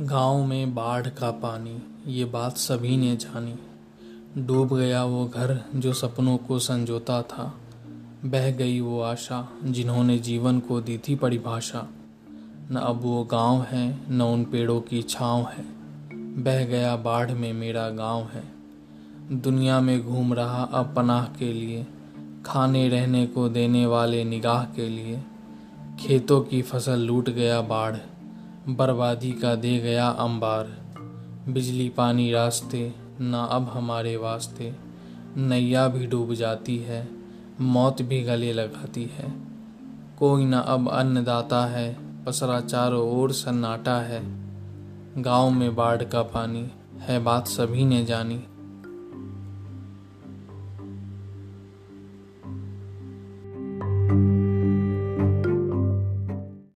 गाँव में बाढ़ का पानी, ये बात सभी ने जानी। डूब गया वो घर जो सपनों को संजोता था। बह गई वो आशा जिन्होंने जीवन को दी थी परिभाषा। न अब वो गाँव है, न उन पेड़ों की छाँव है। बह गया बाढ़ में मेरा गाँव है। दुनिया में घूम रहा अब पनाह के लिए, खाने रहने को देने वाले निगाह के लिए। खेतों की फ़सल लूट गया बाढ़ बर्बादी का दे गया अंबार। बिजली पानी रास्ते, ना अब हमारे वास्ते। नैया भी डूब जाती है, मौत भी गले लगाती है। कोई ना अब अन्नदाता है, पसरा चारों ओर सन्नाटा है। गाँव में बाढ़ का पानी, है बात सभी ने जानी।